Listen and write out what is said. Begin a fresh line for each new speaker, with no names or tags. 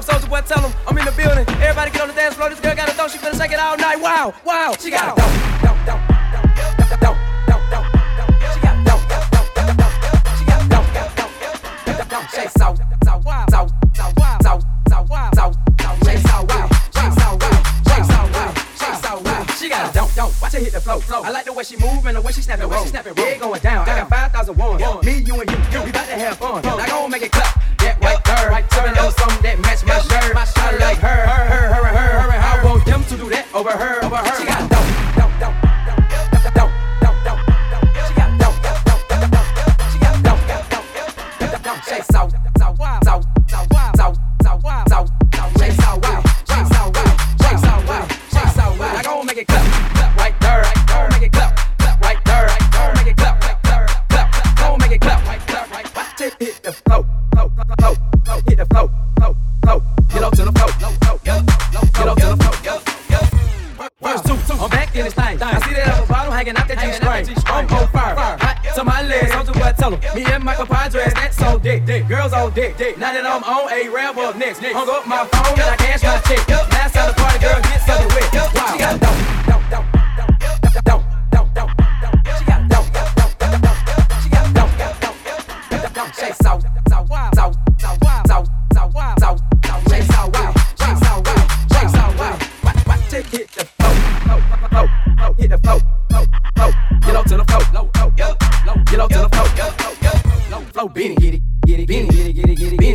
Wow. Folks, Soulja Boy, tell them I'm in the building. Everybody get on the dance floor. This girl got a donk, she finna shake it all night. Wow, wow. She got a donk, She got a donk, She got a donk. Watch her hit the flow. I like the way she move and the way she snap it. Way she snap it. Yeah, going down. I got 5,000 ones. Me, you, and you. you. We about to have fun. Now go make it clap. over her, She got. She got dope, dope, dope, hanging out that G-string. I'm on fire, hot to my legs. I'm just what tell 'em. Me and my compadres, that's so dick, dick. Girls on dick, dick. Now that I'm on a rev up next. Hung up my phone and I cash my check. Last time the party girl get something wet. Wow. She got dope, dope, dope, dope, dope, dope, dope. She got dope, dope, dope, dope, dope. She got dope, dope, dope, dope, dope. Shake wild, shake so wild. Watch, watch it hit the flow, flow, flow, flow, hit the flow. To the flow, low, low, low, low. Get up to the flow, low, low, low, low. Flow, beanie, get it, get it, it, get it, get it, get it, beanie,